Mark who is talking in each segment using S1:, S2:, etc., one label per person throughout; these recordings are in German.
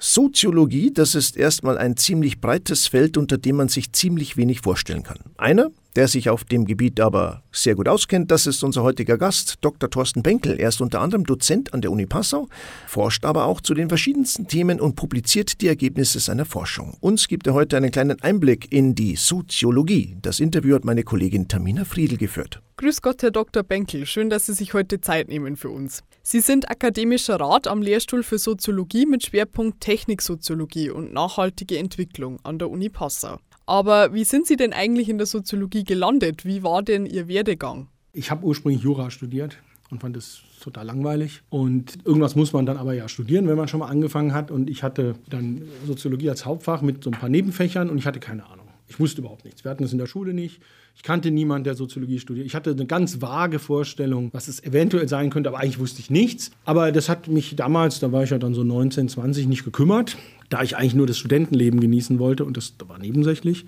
S1: Soziologie, das ist erstmal ein ziemlich breites Feld, unter dem man sich ziemlich wenig vorstellen kann. Einer, der sich auf dem Gebiet aber sehr gut auskennt, das ist unser heutiger Gast, Dr. Thorsten Benkel. Er ist unter anderem Dozent an der Uni Passau, forscht aber auch zu den verschiedensten Themen und publiziert die Ergebnisse seiner Forschung. Uns gibt er heute einen kleinen Einblick in die Soziologie. Das Interview hat meine Kollegin Tamina Friedl geführt.
S2: Grüß Gott, Herr Dr. Benkel. Schön, dass Sie sich heute Zeit nehmen für uns. Sie sind akademischer Rat am Lehrstuhl für Soziologie mit Schwerpunkt Techniksoziologie und nachhaltige Entwicklung an der Uni Passau. Aber wie sind Sie denn eigentlich in der Soziologie gelandet? Wie war denn Ihr Werdegang?
S3: Ich habe ursprünglich Jura studiert und fand es total langweilig. Und irgendwas muss man dann aber ja studieren, wenn man schon mal angefangen hat. Und ich hatte dann Soziologie als Hauptfach mit so ein paar Nebenfächern und ich hatte keine Ahnung. Ich wusste überhaupt nichts. Wir hatten es in der Schule nicht. Ich kannte niemanden, der Soziologie studiert. Ich hatte eine ganz vage Vorstellung, was es eventuell sein könnte, aber eigentlich wusste ich nichts. Aber das hat mich damals, da war ich ja dann so 19, 20, nicht gekümmert, da ich eigentlich nur das Studentenleben genießen wollte und das war nebensächlich.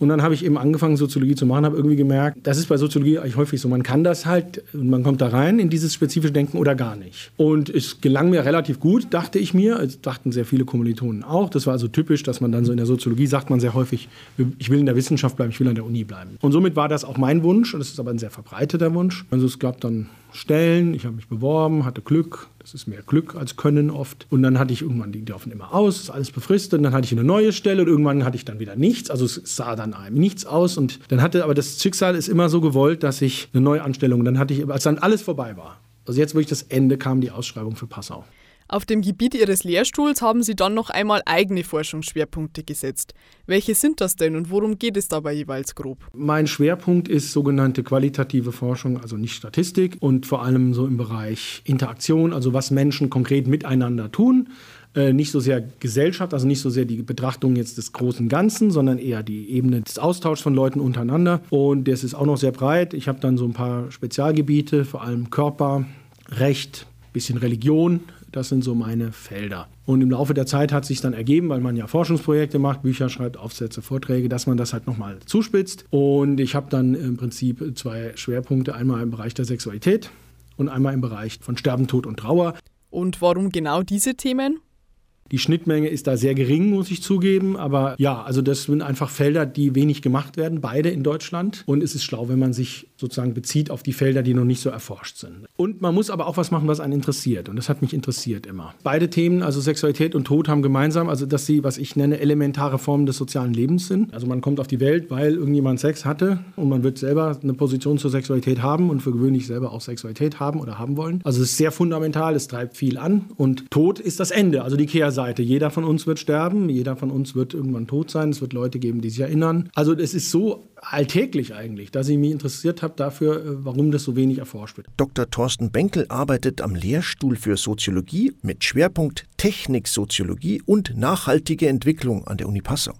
S3: Und dann habe ich eben angefangen, Soziologie zu machen, habe irgendwie gemerkt, das ist bei Soziologie eigentlich häufig so, man kann das halt und man kommt da rein in dieses spezifische Denken oder gar nicht. Und es gelang mir relativ gut, dachte ich mir, es dachten sehr viele Kommilitonen auch. Das war also typisch, dass man dann so in der Soziologie sagt man sehr häufig, ich will in der Wissenschaft bleiben, ich will an der Uni bleiben. Und somit war das auch mein Wunsch und es ist aber ein sehr verbreiteter Wunsch. Also es gab dann Stellen, ich habe mich beworben, hatte Glück, das ist mehr Glück als Können oft. Und dann hatte ich irgendwann, die laufen immer aus, ist alles befristet. Und dann hatte ich eine neue Stelle und irgendwann hatte ich dann wieder nichts. Also es sah dann einem nichts aus. Und dann hatte, aber das Schicksal ist immer so gewollt, dass ich eine neue Anstellung, dann hatte ich, als dann alles vorbei war. Also jetzt wirklich das Ende kam die Ausschreibung für Passau.
S2: Auf dem Gebiet Ihres Lehrstuhls haben Sie dann noch einmal eigene Forschungsschwerpunkte gesetzt. Welche sind das denn und worum geht es dabei jeweils grob?
S3: Mein Schwerpunkt ist sogenannte qualitative Forschung, also nicht Statistik und vor allem so im Bereich Interaktion, also was Menschen konkret miteinander tun. Äh, nicht so sehr Gesellschaft, also nicht so sehr die Betrachtung jetzt des großen Ganzen, sondern eher die Ebene des Austauschs von Leuten untereinander. Und das ist auch noch sehr breit. Ich habe dann so ein paar Spezialgebiete, vor allem Körper, Recht, bisschen Religion, das sind so meine Felder. Und im Laufe der Zeit hat sich dann ergeben, weil man ja Forschungsprojekte macht, Bücher schreibt, Aufsätze, Vorträge, dass man das halt nochmal zuspitzt. Und ich habe dann im Prinzip zwei Schwerpunkte, einmal im Bereich der Sexualität und einmal im Bereich von Sterben, Tod und Trauer.
S2: Und warum genau diese Themen?
S3: Die Schnittmenge ist da sehr gering, muss ich zugeben. Aber ja, also das sind einfach Felder, die wenig gemacht werden, beide in Deutschland. Und es ist schlau, wenn man sich sozusagen bezieht auf die Felder, die noch nicht so erforscht sind. Und man muss aber auch was machen, was einen interessiert. Und das hat mich interessiert immer. Beide Themen, also Sexualität und Tod, haben gemeinsam, also dass sie, was ich nenne, elementare Formen des sozialen Lebens sind. Also man kommt auf die Welt, weil irgendjemand Sex hatte und man wird selber eine Position zur Sexualität haben und für gewöhnlich selber auch Sexualität haben oder haben wollen. Also es ist sehr fundamental, es treibt viel an. Und Tod ist das Ende, also die Kehrseite. Seite. Jeder von uns wird sterben, jeder von uns wird irgendwann tot sein. Es wird Leute geben, die sich erinnern. Also es ist so alltäglich eigentlich, dass ich mich interessiert habe dafür, äh, warum das so wenig erforscht wird.
S1: Dr. Thorsten Benkel arbeitet am Lehrstuhl für Soziologie mit Schwerpunkt Techniksoziologie und nachhaltige Entwicklung an der Uni Passau.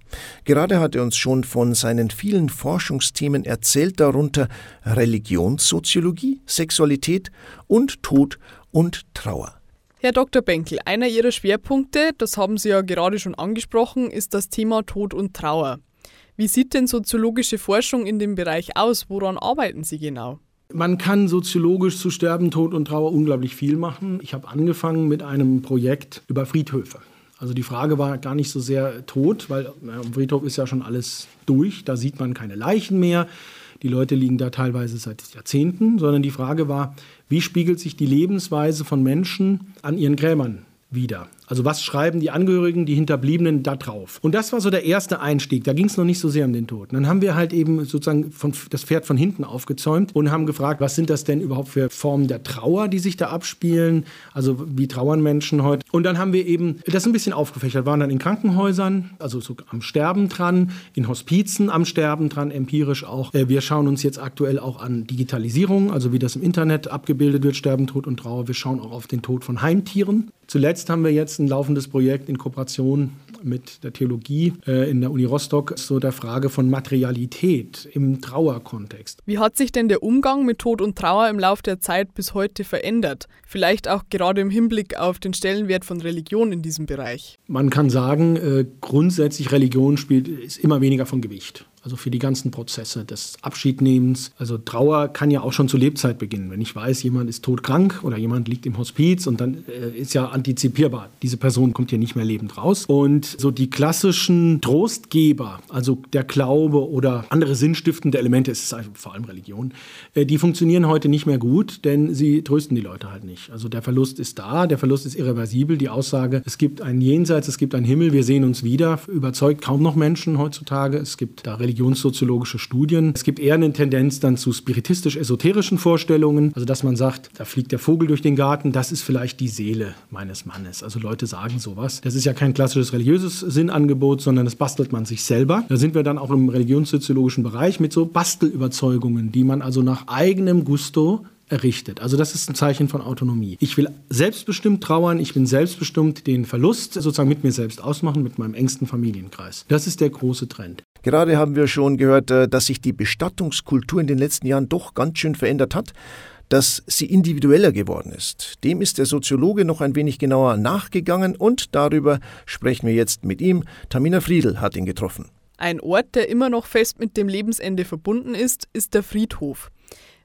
S1: Gerade hat er uns schon von seinen vielen Forschungsthemen erzählt, darunter Religionssoziologie, Sexualität und Tod und Trauer.
S2: Herr Dr. Benkel, einer Ihrer Schwerpunkte, das haben Sie ja gerade schon angesprochen, ist das Thema Tod und Trauer. Wie sieht denn soziologische Forschung in dem Bereich aus? Woran arbeiten Sie genau?
S3: Man kann soziologisch zu Sterben, Tod und Trauer unglaublich viel machen. Ich habe angefangen mit einem Projekt über Friedhöfe. Also die Frage war gar nicht so sehr Tod, weil am Friedhof ist ja schon alles durch, da sieht man keine Leichen mehr. Die Leute liegen da teilweise seit Jahrzehnten, sondern die Frage war, wie spiegelt sich die Lebensweise von Menschen an ihren Gräbern wieder? Also was schreiben die Angehörigen, die Hinterbliebenen da drauf? Und das war so der erste Einstieg. Da ging es noch nicht so sehr um den Tod. Dann haben wir halt eben sozusagen von, das Pferd von hinten aufgezäumt und haben gefragt, was sind das denn überhaupt für Formen der Trauer, die sich da abspielen? Also wie trauern Menschen heute? Und dann haben wir eben das ein bisschen aufgefächert. Waren dann in Krankenhäusern, also so am Sterben dran, in Hospizen am Sterben dran, empirisch auch. Äh, wir schauen uns jetzt aktuell auch an Digitalisierung, also wie das im Internet abgebildet wird, Sterben, Tod und Trauer. Wir schauen auch auf den Tod von Heimtieren. Zuletzt haben wir jetzt ein laufendes Projekt in Kooperation mit der Theologie äh, in der Uni Rostock so der Frage von Materialität im Trauerkontext.
S2: Wie hat sich denn der Umgang mit Tod und Trauer im Laufe der Zeit bis heute verändert? Vielleicht auch gerade im Hinblick auf den Stellenwert von Religion in diesem Bereich.
S3: Man kann sagen, äh, grundsätzlich Religion spielt ist immer weniger von Gewicht. Also für die ganzen Prozesse des Abschiednehmens. Also Trauer kann ja auch schon zur Lebzeit beginnen. Wenn ich weiß, jemand ist todkrank oder jemand liegt im Hospiz und dann äh, ist ja antizipierbar, diese Person kommt hier nicht mehr lebend raus. Und so die klassischen Trostgeber, also der Glaube oder andere sinnstiftende Elemente, es ist vor allem Religion, äh, die funktionieren heute nicht mehr gut, denn sie trösten die Leute halt nicht. Also der Verlust ist da, der Verlust ist irreversibel. Die Aussage, es gibt ein Jenseits, es gibt einen Himmel, wir sehen uns wieder, überzeugt kaum noch Menschen heutzutage. Es gibt da religionssoziologische Studien. Es gibt eher eine Tendenz dann zu spiritistisch-esoterischen Vorstellungen, also dass man sagt, da fliegt der Vogel durch den Garten, das ist vielleicht die Seele meines Mannes. Also Leute sagen sowas. Das ist ja kein klassisches religiöses Sinnangebot, sondern das bastelt man sich selber. Da sind wir dann auch im religionssoziologischen Bereich mit so Bastelüberzeugungen, die man also nach eigenem Gusto errichtet. Also das ist ein Zeichen von Autonomie. Ich will selbstbestimmt trauern, ich bin selbstbestimmt den Verlust sozusagen mit mir selbst ausmachen, mit meinem engsten Familienkreis. Das ist der große Trend.
S1: Gerade haben wir schon gehört, äh, dass sich die Bestattungskultur in den letzten Jahren doch ganz schön verändert hat dass sie individueller geworden ist. Dem ist der Soziologe noch ein wenig genauer nachgegangen und darüber sprechen wir jetzt mit ihm. Tamina Friedl hat ihn getroffen.
S2: Ein Ort, der immer noch fest mit dem Lebensende verbunden ist, ist der Friedhof.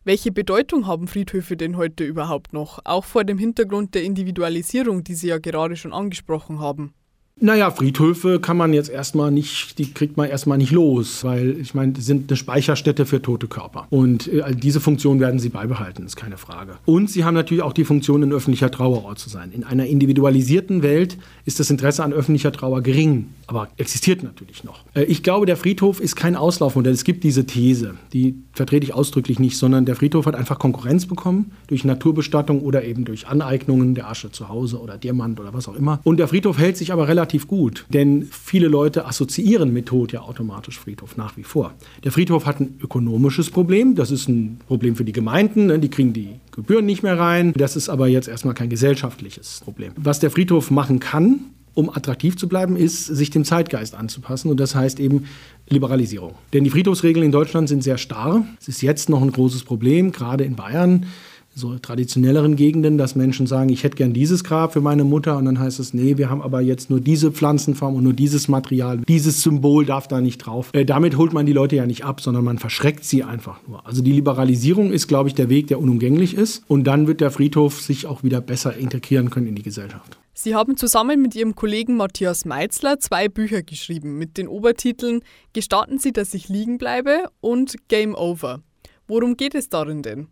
S2: Welche Bedeutung haben Friedhöfe denn heute überhaupt noch, auch vor dem Hintergrund der Individualisierung, die Sie ja gerade schon angesprochen haben?
S3: Naja, Friedhöfe kann man jetzt erstmal nicht, die kriegt man erstmal nicht los, weil ich meine, die sind eine Speicherstätte für tote Körper. Und äh, diese Funktion werden sie beibehalten, ist keine Frage. Und sie haben natürlich auch die Funktion, ein öffentlicher Trauerort zu sein. In einer individualisierten Welt ist das Interesse an öffentlicher Trauer gering, aber existiert natürlich noch. Äh, ich glaube, der Friedhof ist kein Auslaufmodell. Es gibt diese These, die vertrete ich ausdrücklich nicht, sondern der Friedhof hat einfach Konkurrenz bekommen durch Naturbestattung oder eben durch Aneignungen der Asche zu Hause oder Diamant oder was auch immer. Und der Friedhof hält sich aber relativ relativ gut, denn viele Leute assoziieren mit Tod ja automatisch Friedhof nach wie vor. Der Friedhof hat ein ökonomisches Problem, das ist ein Problem für die Gemeinden, ne? die kriegen die Gebühren nicht mehr rein. Das ist aber jetzt erstmal kein gesellschaftliches Problem. Was der Friedhof machen kann, um attraktiv zu bleiben, ist, sich dem Zeitgeist anzupassen. Und das heißt eben Liberalisierung. Denn die Friedhofsregeln in Deutschland sind sehr starr. Es ist jetzt noch ein großes Problem, gerade in Bayern so traditionelleren Gegenden, dass Menschen sagen, ich hätte gern dieses Grab für meine Mutter und dann heißt es, nee, wir haben aber jetzt nur diese Pflanzenform und nur dieses Material, dieses Symbol darf da nicht drauf. Äh, damit holt man die Leute ja nicht ab, sondern man verschreckt sie einfach nur. Also die Liberalisierung ist, glaube ich, der Weg, der unumgänglich ist und dann wird der Friedhof sich auch wieder besser integrieren können in die Gesellschaft.
S2: Sie haben zusammen mit Ihrem Kollegen Matthias Meitzler zwei Bücher geschrieben mit den Obertiteln Gestatten Sie, dass ich liegen bleibe und Game Over. Worum geht es darin denn?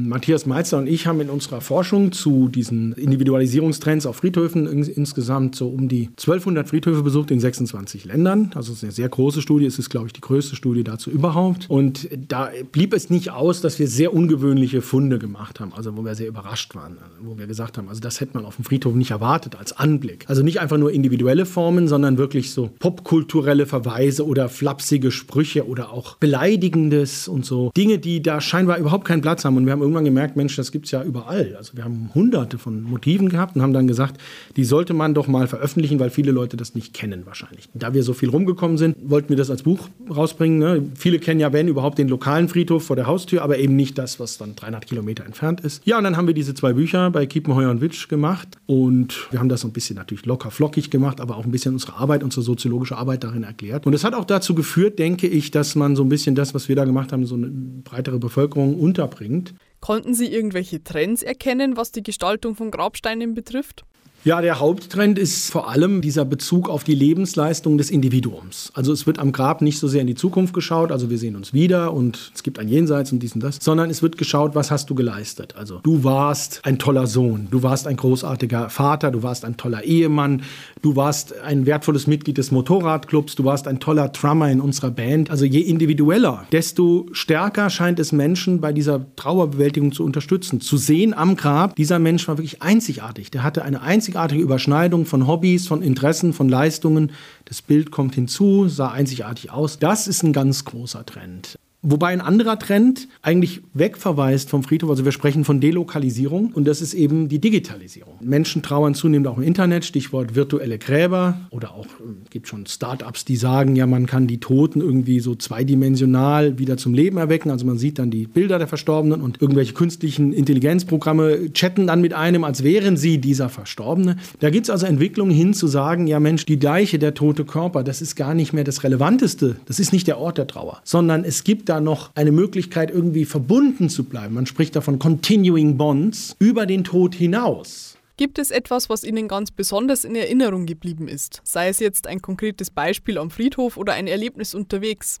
S3: Matthias Meister und ich haben in unserer Forschung zu diesen Individualisierungstrends auf Friedhöfen insgesamt so um die 1200 Friedhöfe besucht in 26 Ländern. Also es ist eine sehr große Studie. Es ist, glaube ich, die größte Studie dazu überhaupt. Und da blieb es nicht aus, dass wir sehr ungewöhnliche Funde gemacht haben. Also wo wir sehr überrascht waren. Wo wir gesagt haben, also das hätte man auf dem Friedhof nicht erwartet als Anblick. Also nicht einfach nur individuelle Formen, sondern wirklich so popkulturelle Verweise oder flapsige Sprüche oder auch beleidigendes und so Dinge, die da scheinbar überhaupt keinen Platz haben. Und wir haben irgendwann gemerkt, Mensch, das gibt es ja überall. Also wir haben hunderte von Motiven gehabt und haben dann gesagt, die sollte man doch mal veröffentlichen, weil viele Leute das nicht kennen wahrscheinlich. Da wir so viel rumgekommen sind, wollten wir das als Buch rausbringen. Ne? Viele kennen ja, wenn überhaupt, den lokalen Friedhof vor der Haustür, aber eben nicht das, was dann 300 Kilometer entfernt ist. Ja, und dann haben wir diese zwei Bücher bei Kiepenheuer und Witsch gemacht und wir haben das so ein bisschen natürlich locker flockig gemacht, aber auch ein bisschen unsere Arbeit, unsere soziologische Arbeit darin erklärt. Und es hat auch dazu geführt, denke ich, dass man so ein bisschen das, was wir da gemacht haben, so eine breitere Bevölkerung unterbringt.
S2: Konnten Sie irgendwelche Trends erkennen, was die Gestaltung von Grabsteinen betrifft?
S3: Ja, der Haupttrend ist vor allem dieser Bezug auf die Lebensleistung des Individuums. Also es wird am Grab nicht so sehr in die Zukunft geschaut, also wir sehen uns wieder und es gibt ein Jenseits und dies und das, sondern es wird geschaut, was hast du geleistet. Also du warst ein toller Sohn, du warst ein großartiger Vater, du warst ein toller Ehemann, du warst ein wertvolles Mitglied des Motorradclubs, du warst ein toller Drummer in unserer Band. Also je individueller, desto stärker scheint es Menschen bei dieser Trauerbewältigung zu unterstützen. Zu sehen am Grab, dieser Mensch war wirklich einzigartig, der hatte eine einzigartige einzigartige Überschneidung von Hobbys, von Interessen, von Leistungen. Das Bild kommt hinzu, sah einzigartig aus. Das ist ein ganz großer Trend. Wobei ein anderer Trend eigentlich wegverweist vom Friedhof, also wir sprechen von Delokalisierung und das ist eben die Digitalisierung. Menschen trauern zunehmend auch im Internet, Stichwort virtuelle Gräber oder auch es gibt schon Startups, die sagen, ja, man kann die Toten irgendwie so zweidimensional wieder zum Leben erwecken. Also man sieht dann die Bilder der Verstorbenen und irgendwelche künstlichen Intelligenzprogramme chatten dann mit einem, als wären sie dieser Verstorbene. Da gibt es also Entwicklungen hin zu sagen, ja Mensch, die Deiche, der tote Körper, das ist gar nicht mehr das Relevanteste, das ist nicht der Ort der Trauer, sondern es gibt da noch eine Möglichkeit, irgendwie verbunden zu bleiben. Man spricht davon Continuing Bonds über den Tod hinaus.
S2: Gibt es etwas, was Ihnen ganz besonders in Erinnerung geblieben ist? Sei es jetzt ein konkretes Beispiel am Friedhof oder ein Erlebnis unterwegs?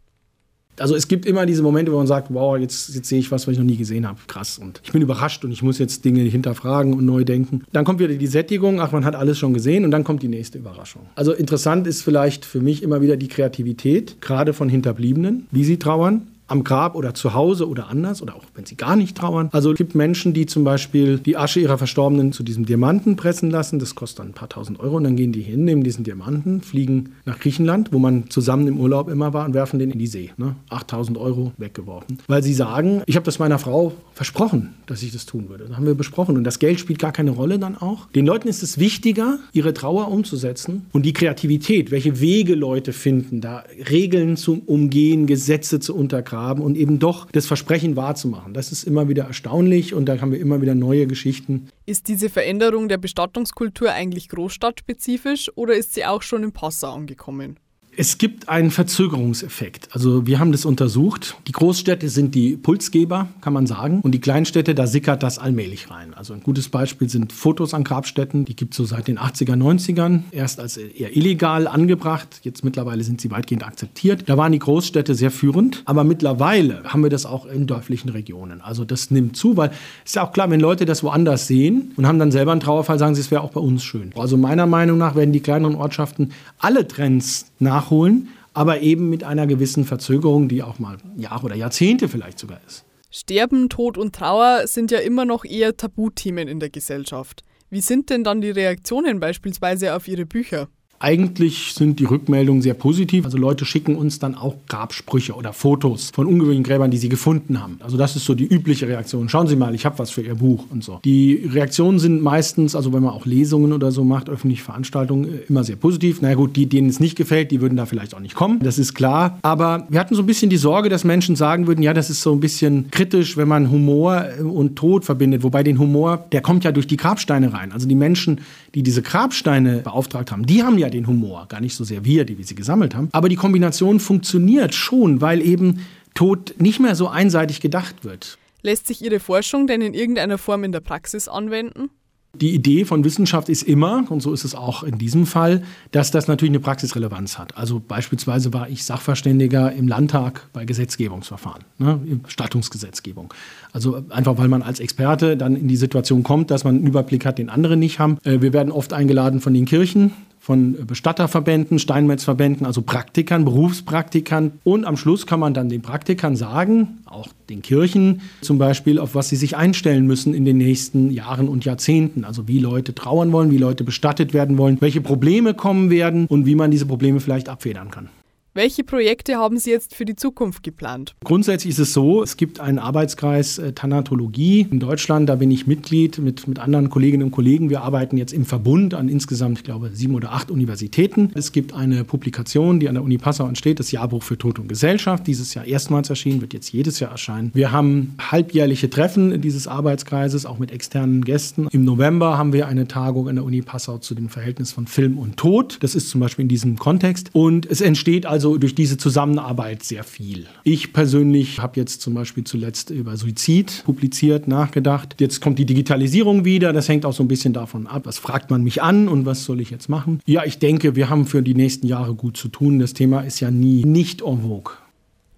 S3: Also es gibt immer diese Momente, wo man sagt, wow, jetzt, jetzt sehe ich was, was ich noch nie gesehen habe. Krass. Und ich bin überrascht und ich muss jetzt Dinge hinterfragen und neu denken. Dann kommt wieder die Sättigung, ach, man hat alles schon gesehen und dann kommt die nächste Überraschung. Also interessant ist vielleicht für mich immer wieder die Kreativität, gerade von Hinterbliebenen, wie sie trauern, am Grab oder zu Hause oder anders oder auch wenn sie gar nicht trauern. Also es gibt Menschen, die zum Beispiel die Asche ihrer Verstorbenen zu diesem Diamanten pressen lassen. Das kostet dann ein paar tausend Euro und dann gehen die hin, nehmen diesen Diamanten, fliegen nach Griechenland, wo man zusammen im Urlaub immer war und werfen den in die See. Ne? 8000 Euro weggeworfen. Weil sie sagen, ich habe das meiner Frau versprochen, dass ich das tun würde. Das haben wir besprochen und das Geld spielt gar keine Rolle dann auch. Den Leuten ist es wichtiger, ihre Trauer umzusetzen und die Kreativität, welche Wege Leute finden, da Regeln zu umgehen, Gesetze zu untergraben haben und eben doch das Versprechen wahrzumachen. Das ist immer wieder erstaunlich und da haben wir immer wieder neue Geschichten.
S2: Ist diese Veränderung der Bestattungskultur eigentlich großstadtspezifisch oder ist sie auch schon in Passau angekommen?
S3: Es gibt einen Verzögerungseffekt. Also wir haben das untersucht. Die Großstädte sind die Pulsgeber, kann man sagen. Und die Kleinstädte, da sickert das allmählich rein. Also ein gutes Beispiel sind Fotos an Grabstätten. Die gibt es so seit den 80er, 90ern. Erst als eher illegal angebracht. Jetzt mittlerweile sind sie weitgehend akzeptiert. Da waren die Großstädte sehr führend. Aber mittlerweile haben wir das auch in dörflichen Regionen. Also das nimmt zu, weil es ist ja auch klar, wenn Leute das woanders sehen und haben dann selber einen Trauerfall, sagen sie, es wäre auch bei uns schön. Also meiner Meinung nach werden die kleineren Ortschaften alle Trends nachholen, aber eben mit einer gewissen Verzögerung, die auch mal Jahre oder Jahrzehnte vielleicht sogar ist.
S2: Sterben, Tod und Trauer sind ja immer noch eher Tabuthemen in der Gesellschaft. Wie sind denn dann die Reaktionen beispielsweise auf Ihre Bücher?
S3: Eigentlich sind die Rückmeldungen sehr positiv. Also Leute schicken uns dann auch Grabsprüche oder Fotos von ungewöhnlichen Gräbern, die sie gefunden haben. Also das ist so die übliche Reaktion. Schauen Sie mal, ich habe was für Ihr Buch und so. Die Reaktionen sind meistens, also wenn man auch Lesungen oder so macht, öffentliche Veranstaltungen, äh, immer sehr positiv. Na naja, gut, die, denen es nicht gefällt, die würden da vielleicht auch nicht kommen. Das ist klar. Aber wir hatten so ein bisschen die Sorge, dass Menschen sagen würden, ja, das ist so ein bisschen kritisch, wenn man Humor äh, und Tod verbindet. Wobei den Humor, der kommt ja durch die Grabsteine rein. Also die Menschen, die diese Grabsteine beauftragt haben, die haben ja den Humor, gar nicht so sehr wir, die wir sie gesammelt haben. Aber die Kombination funktioniert schon, weil eben Tod nicht mehr so einseitig gedacht wird.
S2: Lässt sich Ihre Forschung denn in irgendeiner Form in der Praxis anwenden?
S3: Die Idee von Wissenschaft ist immer, und so ist es auch in diesem Fall, dass das natürlich eine Praxisrelevanz hat. Also beispielsweise war ich Sachverständiger im Landtag bei Gesetzgebungsverfahren, ne, Stattungsgesetzgebung. Also einfach, weil man als Experte dann in die Situation kommt, dass man einen Überblick hat, den andere nicht haben. Äh, wir werden oft eingeladen von den Kirchen, von Bestatterverbänden, Steinmetzverbänden, also Praktikern, Berufspraktikern. Und am Schluss kann man dann den Praktikern sagen, auch den Kirchen zum Beispiel, auf was sie sich einstellen müssen in den nächsten Jahren und Jahrzehnten. Also wie Leute trauern wollen, wie Leute bestattet werden wollen, welche Probleme kommen werden und wie man diese Probleme vielleicht abfedern kann.
S2: Welche Projekte haben Sie jetzt für die Zukunft geplant?
S3: Grundsätzlich ist es so, es gibt einen Arbeitskreis äh, Thanatologie in Deutschland, da bin ich Mitglied mit, mit anderen Kolleginnen und Kollegen. Wir arbeiten jetzt im Verbund an insgesamt, ich glaube, sieben oder acht Universitäten. Es gibt eine Publikation, die an der Uni Passau entsteht, das Jahrbuch für Tod und Gesellschaft, dieses Jahr erstmals erschienen, wird jetzt jedes Jahr erscheinen. Wir haben halbjährliche Treffen dieses Arbeitskreises, auch mit externen Gästen. Im November haben wir eine Tagung an der Uni Passau zu dem Verhältnis von Film und Tod. Das ist zum Beispiel in diesem Kontext. Und es entsteht also also durch diese Zusammenarbeit sehr viel. Ich persönlich habe jetzt zum Beispiel zuletzt über Suizid publiziert, nachgedacht. Jetzt kommt die Digitalisierung wieder. Das hängt auch so ein bisschen davon ab, was fragt man mich an und was soll ich jetzt machen. Ja, ich denke, wir haben für die nächsten Jahre gut zu tun. Das Thema ist ja nie nicht en vogue.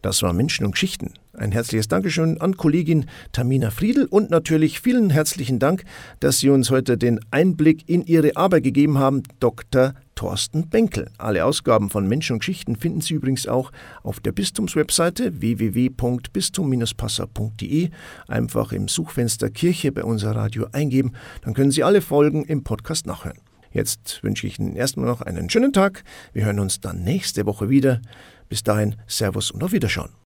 S1: Das war Menschen und Geschichten. Ein herzliches Dankeschön an Kollegin Tamina Friedl und natürlich vielen herzlichen Dank, dass Sie uns heute den Einblick in Ihre Arbeit gegeben haben, Dr. Thorsten Benkel. Alle Ausgaben von Menschen und Geschichten finden Sie übrigens auch auf der Bistumswebseite www.bistum-passau.de. Einfach im Suchfenster Kirche bei unser Radio eingeben, dann können Sie alle Folgen im Podcast nachhören. Jetzt wünsche ich Ihnen erstmal noch einen schönen Tag. Wir hören uns dann nächste Woche wieder. Bis dahin, Servus und auf Wiederschauen.